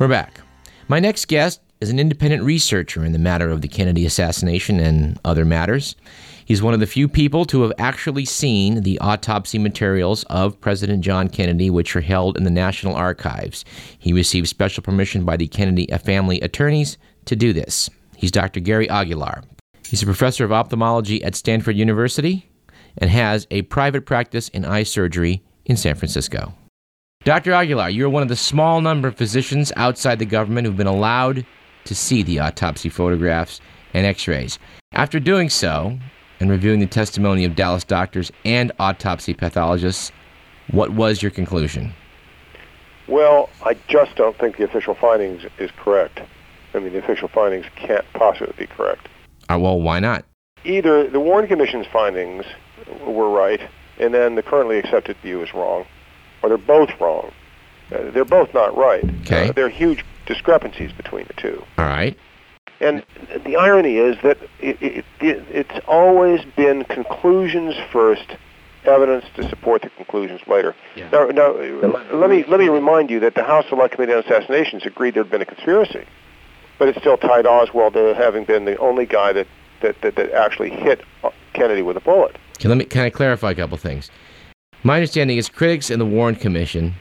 We're back. My next guest is an independent researcher in the matter of the Kennedy assassination and other matters. He's one of the few people to have actually seen the autopsy materials of President John Kennedy, which are held in the National Archives. He received special permission by the Kennedy family attorneys to do this. He's Dr. Gary Aguilar. He's a professor of ophthalmology at Stanford University and has a private practice in eye surgery in San Francisco. Dr. Aguilar, you're one of the small number of physicians outside the government who've been allowed to see the autopsy photographs and x rays. After doing so, and reviewing the testimony of Dallas doctors and autopsy pathologists, what was your conclusion? Well, I just don't think the official findings is correct. I mean, the official findings can't possibly be correct. Uh, well, why not? Either the Warren Commission's findings were right, and then the currently accepted view is wrong, or they're both wrong. Uh, they're both not right. Okay. Uh, there are huge discrepancies between the two. All right. And the irony is that it, it, it, it's always been conclusions first, evidence to support the conclusions later. Yeah. Now, now, let me let me remind you that the House Select Committee on Assassinations agreed there had been a conspiracy, but it still tied Oswald to having been the only guy that that, that, that actually hit Kennedy with a bullet. Okay, let me can I clarify a couple things? My understanding is critics in the Warren Commission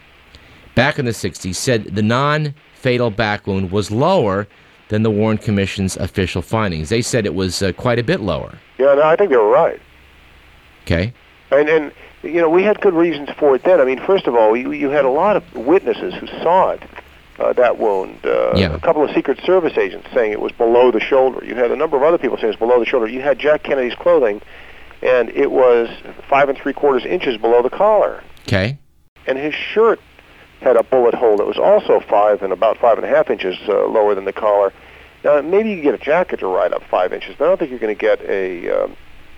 back in the 60s said the non-fatal back wound was lower than the Warren Commission's official findings. They said it was uh, quite a bit lower. Yeah, no, I think they were right. Okay. And and you know we had good reasons for it then. I mean, first of all, you, you had a lot of witnesses who saw it. Uh, that wound. Uh, Yeah. A couple of Secret Service agents saying it was below the shoulder. You had a number of other people saying it was below the shoulder. You had Jack Kennedy's clothing, and it was five and three quarters inches below the collar. Okay. And his shirt had a bullet hole that was also five and about five and a half inches uh, lower than the collar. Now, maybe you can get a jacket to ride up five inches, but I don't think you're going to get a um,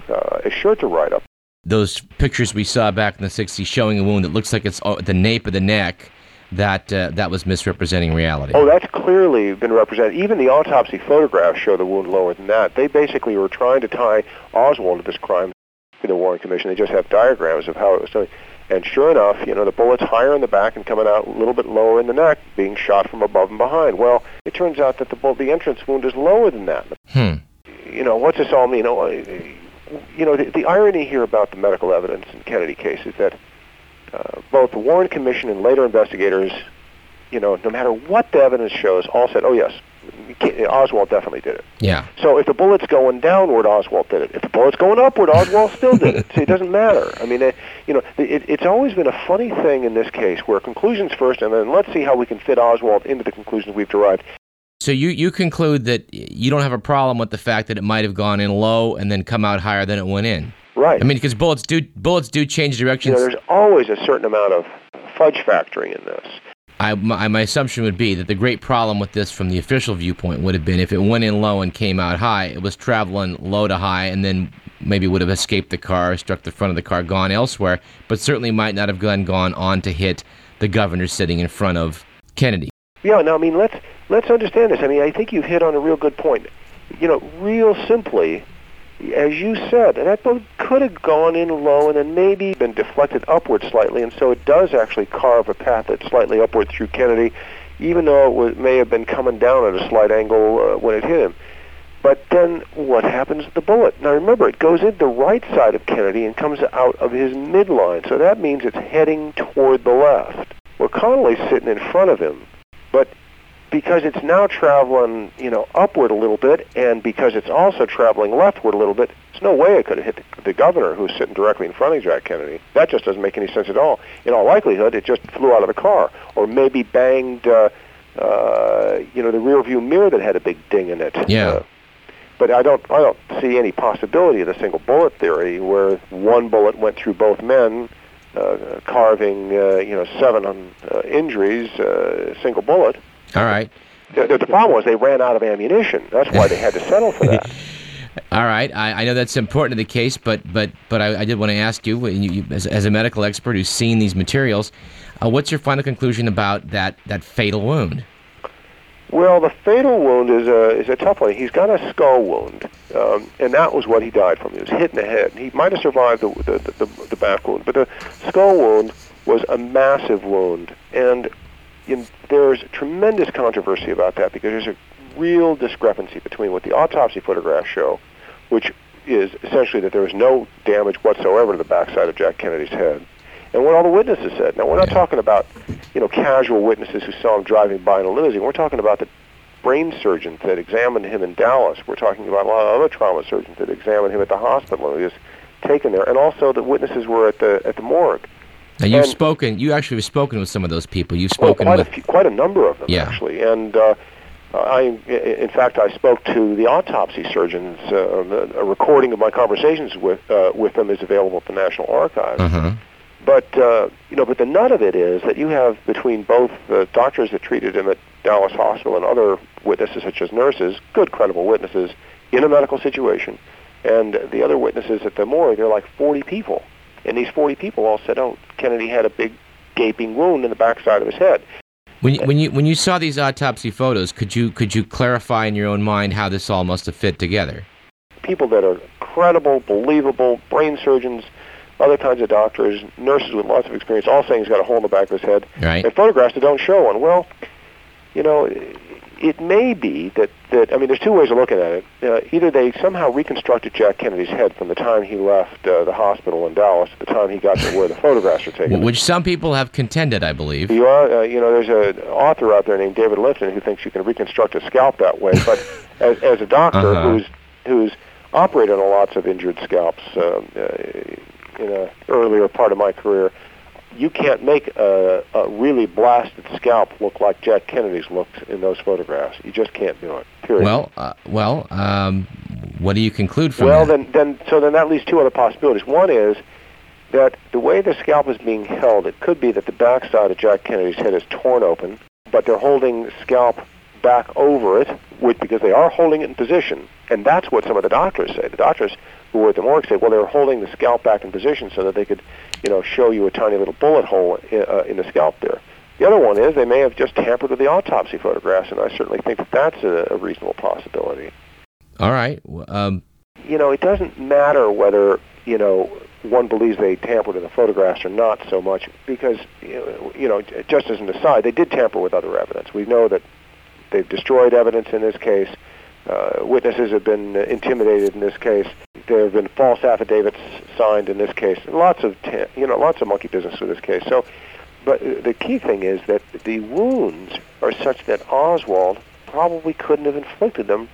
uh, a shirt to ride up. Those pictures we saw back in the 60s showing a wound that looks like it's uh, at the nape of the neck, that uh, that was misrepresenting reality. Oh, that's clearly been represented. Even the autopsy photographs show the wound lower than that. They basically were trying to tie Oswald to this crime in the Warren Commission. They just have diagrams of how it was done. And sure enough, you know, the bullet's higher in the back and coming out a little bit lower in the neck, being shot from above and behind. Well, it turns out that the bullet, the entrance wound is lower than that. Hmm. You know, what's this all mean? Oh, uh, You know, the, the irony here about the medical evidence in Kennedy case is that uh, both the Warren Commission and later investigators, you know, no matter what the evidence shows, all said, "Oh yes, Oswald definitely did it." Yeah. So if the bullet's going downward, Oswald did it. If the bullet's going upward, Oswald still did it. See, it doesn't matter. I mean, it, you know, it, it's always been a funny thing in this case where conclusions first, and then let's see how we can fit Oswald into the conclusions we've derived. So you, you conclude that you don't have a problem with the fact that it might have gone in low and then come out higher than it went in. Right. I mean, because bullets do bullets do change you directions. know, there's always a certain amount of fudge factoring in this. I, my, my assumption would be that the great problem with this from the official viewpoint would have been if it went in low and came out high, it was traveling low to high and then maybe would have escaped the car, struck the front of the car, gone elsewhere, but certainly might not have gone, gone on to hit the governor sitting in front of Kennedy. Yeah, no, I mean let's let's understand this. I mean, I think you've hit on a real good point. You know, real simply, as you said, that boat could have gone in low and then maybe been deflected upward slightly, and so it does actually carve a path that's slightly upward through Kennedy, even though it was, may have been coming down at a slight angle uh, when it hit him. But then what happens to the bullet? Now remember, it goes in the right side of Kennedy and comes out of his midline, so that means it's heading toward the left. Well, Connolly's sitting in front of him, but because it's now traveling, you know, upward a little bit, and because it's also traveling leftward a little bit, there's no way it could have hit the, the governor who's sitting directly in front of Jack Kennedy. That just doesn't make any sense at all. In all likelihood, it just flew out of the car, or maybe banged, uh, uh, you know, the rear view mirror that had a big ding in it. Yeah. Uh, but I don't, I don't see any possibility of the single bullet theory where one bullet went through both men, uh, carving, uh, you know, seven uh, injuries, uh, single bullet. All right. The, the, the problem was they ran out of ammunition. That's why they had to settle for that. All right, I, I know that's important to the case, but but but I, I did want to ask you, you, you as, as a medical expert who's seen these materials, uh, what's your final conclusion about that that fatal wound? Well, the fatal wound is a is a tough one. He's got a skull wound, um, and that was what he died from. He was hit in the head. He might have survived the the, the, the back wound, but the skull wound was a massive wound. And you know, there's tremendous controversy about that because there's a real discrepancy between what the autopsy photographs show, which is essentially that there was no damage whatsoever to the backside of Jack Kennedy's head, and what all the witnesses said. Now, we're not talking about, you know, casual witnesses who saw him driving by in a limousine. We're talking about the brain surgeons that examined him in Dallas. We're talking about a lot of other trauma surgeons that examined him at the hospital he was taken there, and also the witnesses were at the at the morgue. Now you've And- spoken. You actually have spoken with some of those people. You've Well, spoken quite with. a few, quite a number of them Yeah. actually, and uh, I, in fact, I spoke to the autopsy surgeons. Uh, a recording of my conversations with uh, with them is available at the National Archives. Uh-huh. But uh, you know, but the nut of it is that you have between both the doctors that treated him at Dallas Hospital and other witnesses, such as nurses, good credible witnesses in a medical situation, and the other witnesses at the morgue. they're like 40 people, and these 40 people all said, "Oh, Kennedy had a big gaping wound in the backside of his head." When you, when you when you saw these autopsy photos, could you could you clarify in your own mind how this all must have fit together? people that are credible, believable, brain surgeons, other kinds of doctors, nurses with lots of experience, all saying he's got a hole in the back of his head, Right. and photographs that don't show one. Well, you know, it may be that, that I mean, there's two ways of looking at it. Uh, either they somehow reconstructed Jack Kennedy's head from the time he left uh, the hospital in Dallas to the time he got to where the photographs are taken. Which some people have contended, I believe. You are, uh, you know, there's an author out there named David Lifton who thinks you can reconstruct a scalp that way. But as, as a doctor Uh-huh. who's who's operated on lots of injured scalps um, uh, in a earlier part of my career, you can't make a, a really blasted scalp look like Jack Kennedy's looked in those photographs. You just can't do it. Period. Well, uh, well, um, what do you conclude from Well, that? then, then, so then that leaves two other possibilities. One is that the way the scalp is being held, it could be that the backside of Jack Kennedy's head is torn open, but they're holding scalp back over it, which, because they are holding it in position, and that's what some of the doctors say. The doctors who were at the morgue say, well, they were holding the scalp back in position so that they could, you know, show you a tiny little bullet hole in, uh, in the scalp there. The other one is they may have just tampered with the autopsy photographs, and I certainly think that that's a, a reasonable possibility All right. Um, you know, it doesn't matter whether, you know, one believes they tampered with the photographs or not so much because, you know, just as an aside, they did tamper with other evidence. We know that they've destroyed evidence in this case. Uh, witnesses have been intimidated in this case. There have been false affidavits signed in this case. Lots of, ta- you know, lots of monkey business with this case. So, but the key thing is that the wounds are such that Oswald probably couldn't have inflicted them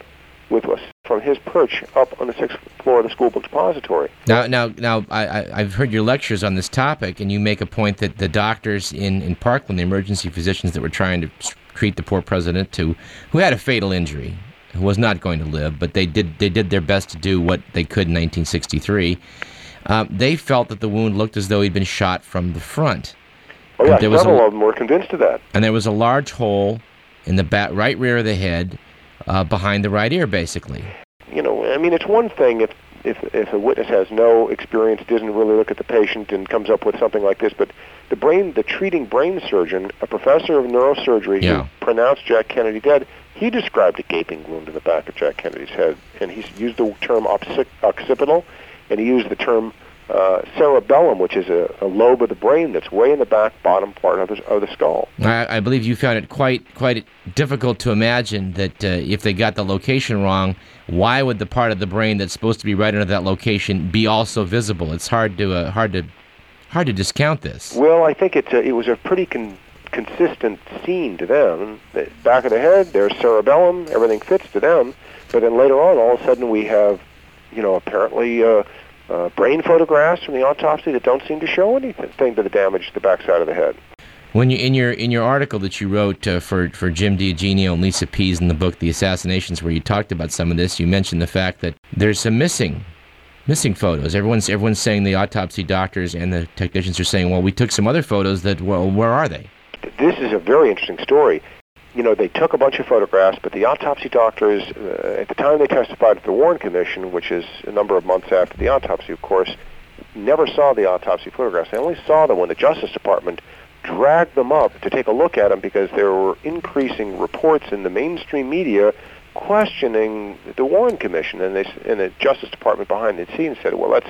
with us from his perch up on the sixth floor of the school book depository. now, now, now, I, I've heard your lectures on this topic, and you make a point that the doctors in, in Parkland, the emergency physicians that were trying to treat the poor president, who who had a fatal injury, who was not going to live, but they did they did their best to do what they could in 1963. Um, they felt that the wound looked as though he'd been shot from the front. Oh yeah, there was several a- of them were convinced of that. and there was a large hole in the back, right rear of the head, uh, behind the right ear, basically. You know, I mean, it's one thing if if if a witness has no experience, doesn't really look at the patient, and comes up with something like this, but the brain, the treating brain surgeon, a professor of neurosurgery Yeah. who pronounced Jack Kennedy dead, he described a gaping wound in the back of Jack Kennedy's head, and he used the term occi- occipital, and he used the term uh, cerebellum, which is a, a lobe of the brain that's way in the back bottom part of the, of the skull. I, I believe you found it quite quite difficult to imagine that uh, if they got the location wrong, why would the part of the brain that's supposed to be right under that location be also visible? It's hard to uh, hard to hard to discount this. Well, I think it's a, it was a pretty con- consistent scene to them. The back of the head, there's cerebellum, everything fits to them. But then later on, all of a sudden, we have, you know, apparently uh, uh, brain photographs from the autopsy that don't seem to show anything to the damage to the backside of the head. When you in your in your article that you wrote uh, for for Jim DiEugenio and Lisa Pease in the book The Assassinations, where you talked about some of this, you mentioned the fact that there's some missing missing photos. Everyone's everyone's saying the autopsy doctors and the technicians are saying, well, we took some other photos that well, where are they? This is a very interesting story. You know, they took a bunch of photographs, but the autopsy doctors, uh, at the time they testified at the Warren Commission, which is a number of months after the autopsy, of course, never saw the autopsy photographs. They only saw them when the Justice Department dragged them up to take a look at them because there were increasing reports in the mainstream media questioning the Warren Commission, and they and the Justice Department behind the scenes said, "Well, let's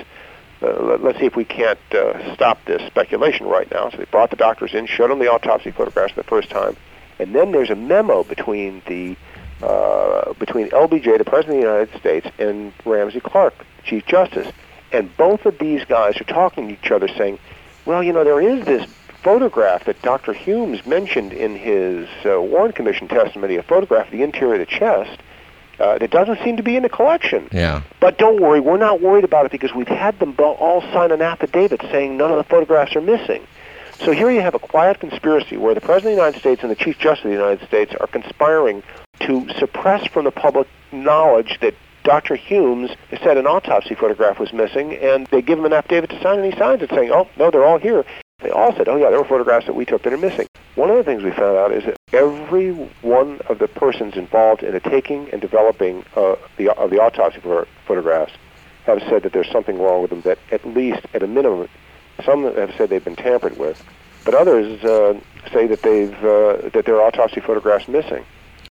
uh, let's see if we can't uh, stop this speculation right now. So they brought the doctors in, showed them the autopsy photographs for the first time, and then there's a memo between the uh, between LBJ, the President of the United States, and Ramsey Clark, Chief Justice. And both of these guys are talking to each other saying, well, you know, there is this photograph that Dr. Humes mentioned in his uh, Warren Commission testimony, a photograph of the interior of the chest uh, that doesn't seem to be in the collection. Yeah. But don't worry, we're not worried about it because we've had them all sign an affidavit saying none of the photographs are missing. So here you have a quiet conspiracy where the President of the United States and the Chief Justice of the United States are conspiring to suppress from the public knowledge that Dr. Humes said an autopsy photograph was missing, and they give him an affidavit to sign, and he signs it saying, oh, no, they're all here. They all said, oh, yeah, there were photographs that we took that are missing. One of the things we found out is that every one of the persons involved in the taking and developing uh, the, of the autopsy photographs have said that there's something wrong with them, that at least, at a minimum, some have said they've been tampered with, but others uh, say that they've uh, that there are autopsy photographs missing.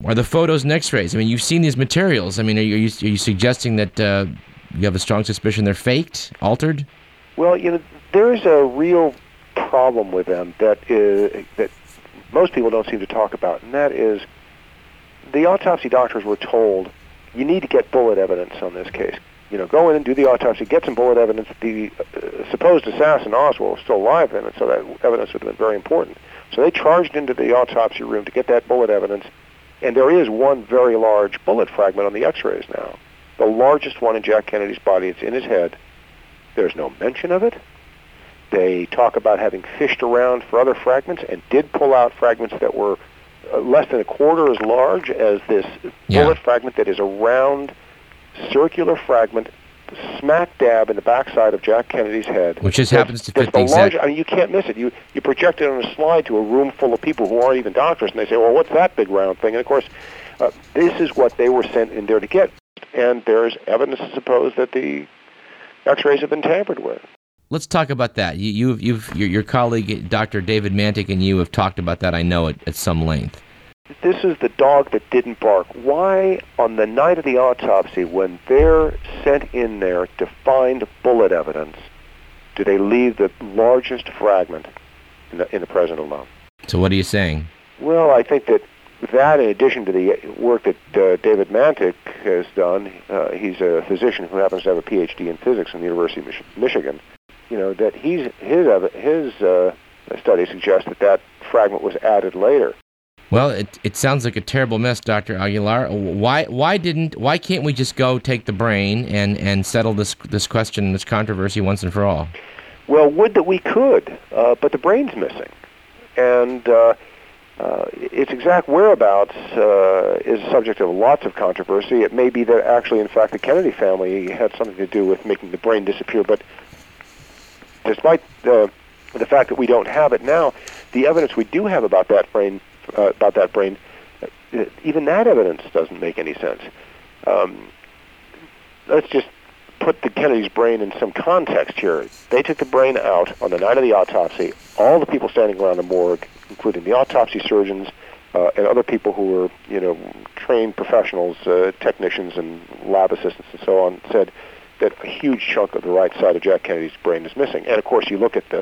Are the photos and X-rays? I mean, you've seen these materials. I mean, are you, are you suggesting that uh, you have a strong suspicion they're faked, altered? Well, you know, there is a real problem with them that is that most people don't seem to talk about, and that is the autopsy doctors were told you need to get bullet evidence on this case. You know, go in and do the autopsy, get some bullet evidence. The uh, supposed assassin Oswald was still alive then, and so that evidence would have been very important. So they charged into the autopsy room to get that bullet evidence and there is one very large bullet fragment on the x-rays now. The largest one in Jack Kennedy's body. It's in his head. There's no mention of it. They talk about having fished around for other fragments and did pull out fragments that were uh, less than a quarter as large as this yeah. bullet fragment that is a round circular fragment smack dab in the backside of Jack Kennedy's head. Which just happens to fit the, exact... Large, I mean, you can't miss it. You, you project it on a slide to a room full of people who aren't even doctors, and they say, well, what's that big round thing? And, of course, uh, this is what they were sent in there to get. And there's evidence to suppose that the x-rays have been tampered with. Let's talk about that. You, you've, you've, your, your colleague, Dr. David Mantik, and you have talked about that, I know, at, at some length this is the dog that didn't bark. Why, on the night of the autopsy, when they're sent in there to find bullet evidence, do they leave the largest fragment in the, in the present alone? So what are you saying? Well, I think that that, in addition to the work that uh, David Mantik has done, uh, he's a physician who happens to have a PhD in physics from the University of Mich- Michigan. You know that he's his his uh, study suggests that that fragment was added later. Well, it, it sounds like a terrible mess, Dr. Aguilar. Why why didn't why can't we just go take the brain and, and settle this this question, this controversy once and for all? Well, would that we could, uh, but the brain's missing, and uh, uh, its exact whereabouts uh, is subject of lots of controversy. It may be that actually, in fact, the Kennedy family had something to do with making the brain disappear, but despite the the fact that we don't have it now, the evidence we do have about that brain uh, about that brain, uh, even that evidence doesn't make any sense. Um, let's just put the Kennedy's brain in some context here. They took the brain out on the night of the autopsy. All the people standing around the morgue, including the autopsy surgeons uh, and other people who were, you know, trained professionals, uh, technicians and lab assistants and so on, said that a huge chunk of the right side of Jack Kennedy's brain is missing. And of course, you look at the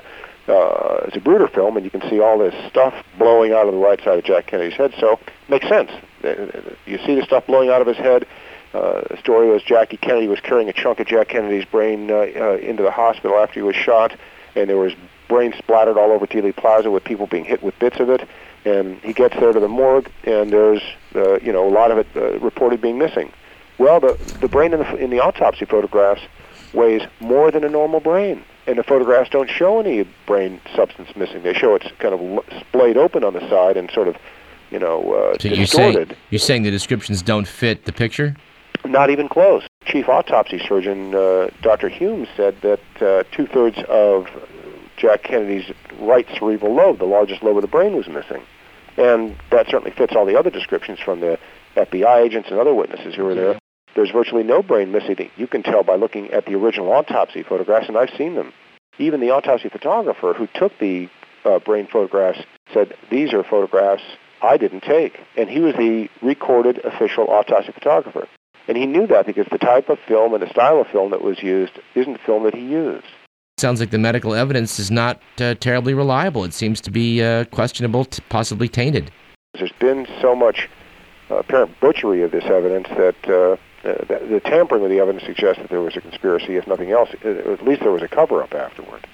uh, Zapruder film, and you can see all this stuff blowing out of the right side of Jack Kennedy's head. So makes sense. Uh, you see the stuff blowing out of his head. Uh, the story was Jackie Kennedy was carrying a chunk of Jack Kennedy's brain uh, uh, into the hospital after he was shot, and there was brain splattered all over Dealey Plaza with people being hit with bits of it. And he gets there to the morgue, and there's uh, you know a lot of it uh, reported being missing. Well, the the brain in the in the autopsy photographs weighs more than a normal brain and the photographs don't show any brain substance missing. They show it's kind of splayed open on the side and sort of, you know, uh, so distorted. You're saying, you're saying the descriptions don't fit the picture? Not even close. Chief autopsy surgeon uh, Dr. Humes said that uh, two-thirds of Jack Kennedy's right cerebral lobe, the largest lobe of the brain, was missing. And that certainly fits all the other descriptions from the FBI agents and other witnesses who were there. There's virtually no brain missing. You can tell by looking at the original autopsy photographs, and I've seen them. Even the autopsy photographer who took the uh, brain photographs said, these are photographs I didn't take. And he was the recorded official autopsy photographer. And he knew that because the type of film and the style of film that was used isn't film that he used. Sounds like the medical evidence is not uh, terribly reliable. It seems to be uh, questionable, t- possibly tainted. There's been so much uh, apparent butchery of this evidence that uh, the, the tampering with the evidence suggests that there was a conspiracy. If nothing else, uh, at least there was a cover-up afterward.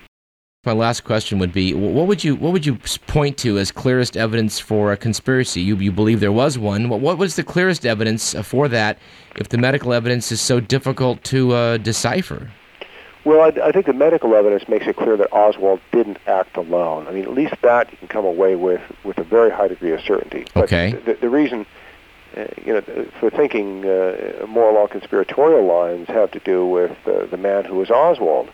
My last question would be: What would you what would you point to as clearest evidence for a conspiracy? You you believe there was one. What what was the clearest evidence for that? If the medical evidence is so difficult to uh, decipher. Well, I, I think the medical evidence makes it clear that Oswald didn't act alone. I mean, at least that you can come away with with a very high degree of certainty. But okay. The, the reason, uh, you know, for thinking uh, more along conspiratorial lines have to do with uh, the man who was Oswald.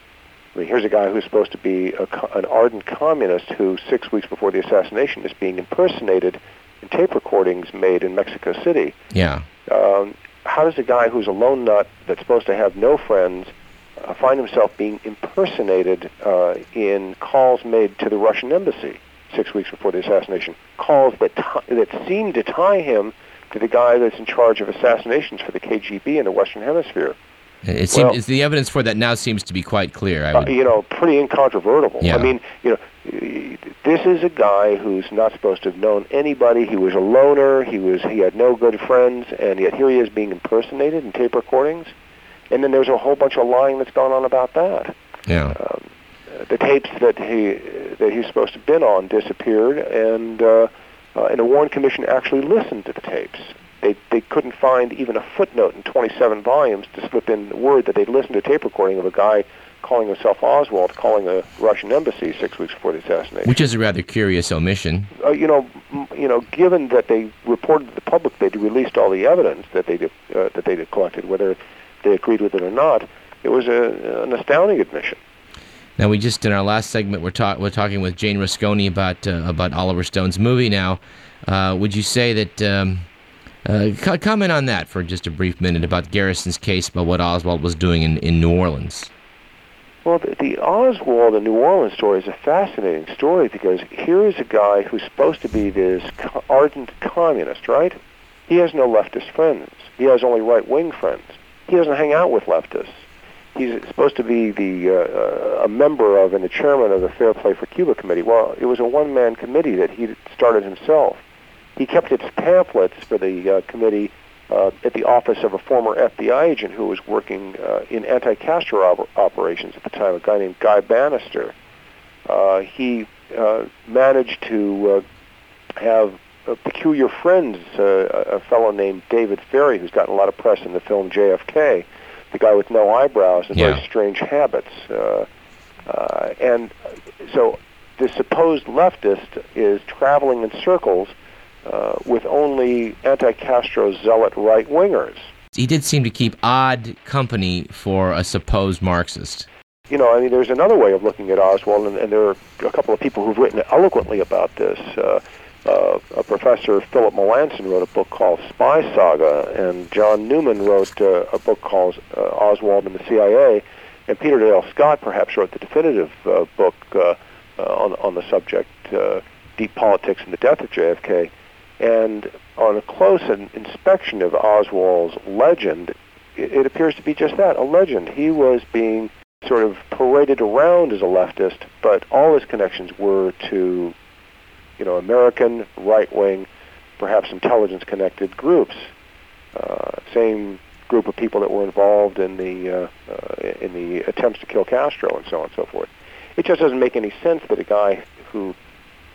I mean, here's a guy who's supposed to be a, an ardent communist who, six weeks before the assassination, is being impersonated in tape recordings made in Mexico City. Yeah. Um, how does a guy who's a lone nut that's supposed to have no friends uh, find himself being impersonated uh, in calls made to the Russian embassy six weeks before the assassination? Calls that t- that seem to tie him to the guy that's in charge of assassinations for the KGB in the Western Hemisphere. It seems well, the evidence for that now seems to be quite clear. I Uh, you know, pretty incontrovertible. Yeah. I mean, you know, this is a guy who's not supposed to have known anybody. He was a loner. He was he had no good friends, and yet here he is being impersonated in tape recordings. And then there's a whole bunch of lying that's gone on about that. Yeah. Um, the tapes that he that he's supposed to have been on disappeared, and uh, uh, and the Warren Commission actually listened to the tapes they they couldn't find even a footnote in 27 volumes to slip in the word that they'd listened to a tape recording of a guy calling himself Oswald, calling a Russian embassy six weeks before the assassination. Which is a rather curious omission. Uh, you know, m- you know, given that they reported to the public they'd released all the evidence that they uh, that they'd collected, whether they agreed with it or not, it was a, an astounding admission. Now we just in our last segment we're, talk, we're talking with Jane Rusconi about uh, about Oliver Stone's movie. Now, uh, would you say that um, uh, comment on that for just a brief minute about Garrison's case about what Oswald was doing in, in New Orleans. Well, the, the Oswald and New Orleans story is a fascinating story because here is a guy who's supposed to be this ardent communist, right? He has no leftist friends. He has only right-wing friends. He doesn't hang out with leftists. He's supposed to be the uh, a member of and the chairman of the Fair Play for Cuba committee. Well, it was a one-man committee that he started himself. He kept its pamphlets for the uh, committee uh, at the office of a former FBI agent who was working uh, in anti-Castro op- operations at the time, a guy named Guy Banister. Uh, he uh, managed to uh, have uh, peculiar friends, uh, a fellow named David Ferrie, who's gotten a lot of press in the film JFK, the guy with no eyebrows and yeah. very strange habits. Uh, uh, and so the supposed leftist is traveling in circles uh, with only anti-Castro zealot right-wingers. He did seem to keep odd company for a supposed Marxist. You know, I mean, there's another way of looking at Oswald, and, and there are a couple of people who've written eloquently about this. Uh, uh, a professor, Philip Melanson, wrote a book called Spy Saga, and John Newman wrote uh, a book called uh, Oswald and the CIA, and Peter Dale Scott perhaps wrote the definitive uh, book uh, uh, on, on the subject, uh, Deep Politics and the Death of JFK. And on a close inspection of Oswald's legend, it appears to be just that, a legend. He was being sort of paraded around as a leftist, but all his connections were to, you know, American right-wing, perhaps intelligence-connected groups. Uh, same group of people that were involved in the uh, uh, in the attempts to kill Castro and so on and so forth. It just doesn't make any sense that a guy who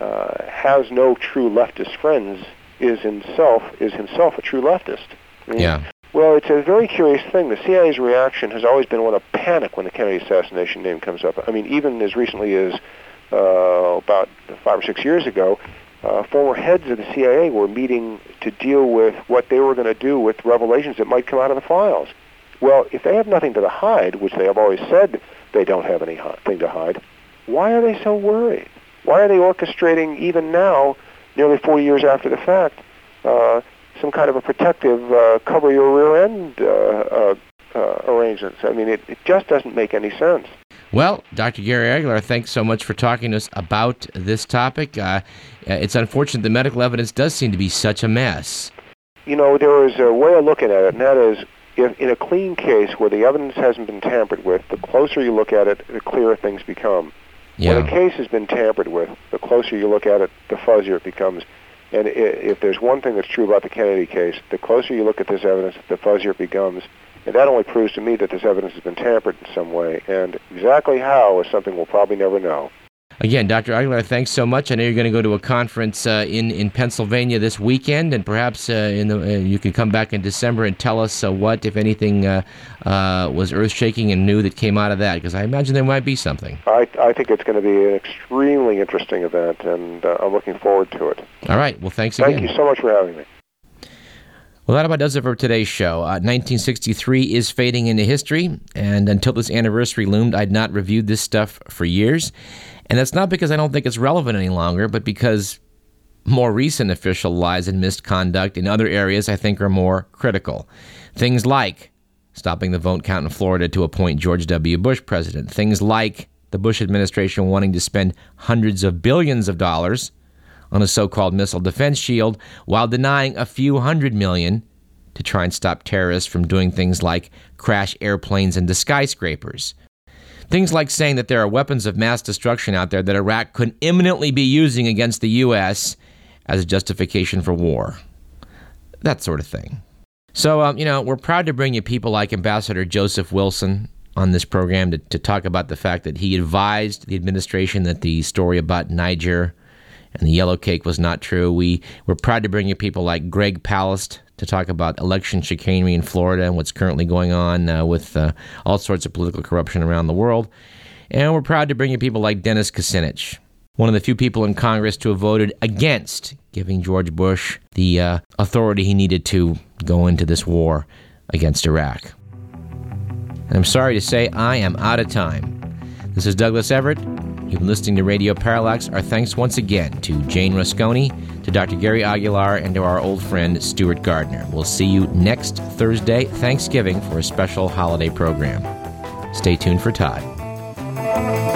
uh, has no true leftist friends is himself is himself a true leftist. I mean, yeah. Well, it's a very curious thing. The CIA's reaction has always been one of panic when the Kennedy assassination name comes up. I mean, even as recently as uh, about five or six years ago, uh, former heads of the CIA were meeting to deal with what they were going to do with revelations that might come out of the files. Well, if they have nothing to hide, which they have always said they don't have anything to hide, why are they so worried? Why are they orchestrating even now, nearly 40 years after the fact, uh, some kind of a protective uh, cover your rear end uh, uh, uh, arrangements? I mean, it, it just doesn't make any sense. Well, Dr. Gary Aguilar, thanks so much for talking to us about this topic. Uh, it's unfortunate the medical evidence does seem to be such a mess. You know, there is a way of looking at it, and that is if in a clean case where the evidence hasn't been tampered with, the closer you look at it, the clearer things become. Yeah. When a case has been tampered with, the closer you look at it, the fuzzier it becomes. And if there's one thing that's true about the Kennedy case, the closer you look at this evidence, the fuzzier it becomes. And that only proves to me that this evidence has been tampered in some way. And exactly how is something we'll probably never know. Again, Dr. Aguilar, thanks so much. I know you're going to go to a conference uh, in in Pennsylvania this weekend, and perhaps uh, in the, uh, you can come back in December and tell us uh, what, if anything, uh, uh, was earth shaking and new that came out of that. Because I imagine there might be something. I I think it's going to be an extremely interesting event, and I'm looking forward to it. All right. Well, thanks Thank again. Thank you so much for having me. Well, that about does it for today's show. Uh, 1963 is fading into history, and until this anniversary loomed, I'd not reviewed this stuff for years. And that's not because I don't think it's relevant any longer, but because more recent official lies and misconduct in other areas I think are more critical. Things like stopping the vote count in Florida to appoint George W. Bush president. Things like the Bush administration wanting to spend hundreds of billions of dollars on a so called missile defense shield while denying a few hundred million to try and stop terrorists from doing things like crash airplanes into skyscrapers. Things like saying that there are weapons of mass destruction out there that Iraq could imminently be using against the U.S. as a justification for war. That sort of thing. So, um, you know, we're proud to bring you people like Ambassador Joseph Wilson on this program to, to talk about the fact that he advised the administration that the story about Niger and the yellow cake was not true. We we're proud to bring you people like Greg Palast to talk about election chicanery in Florida and what's currently going on uh, with uh, all sorts of political corruption around the world. And we're proud to bring you people like Dennis Kucinich, one of the few people in Congress to have voted against giving George Bush the uh, authority he needed to go into this war against Iraq. And I'm sorry to say, I am out of time. This is Douglas Everett. You've been listening to Radio Parallax. Our thanks once again to Jane Rusconi, to Dr. Gary Aguilar, and to our old friend Stuart Gardner. We'll see you next Thursday, Thanksgiving, for a special holiday program. Stay tuned for Todd.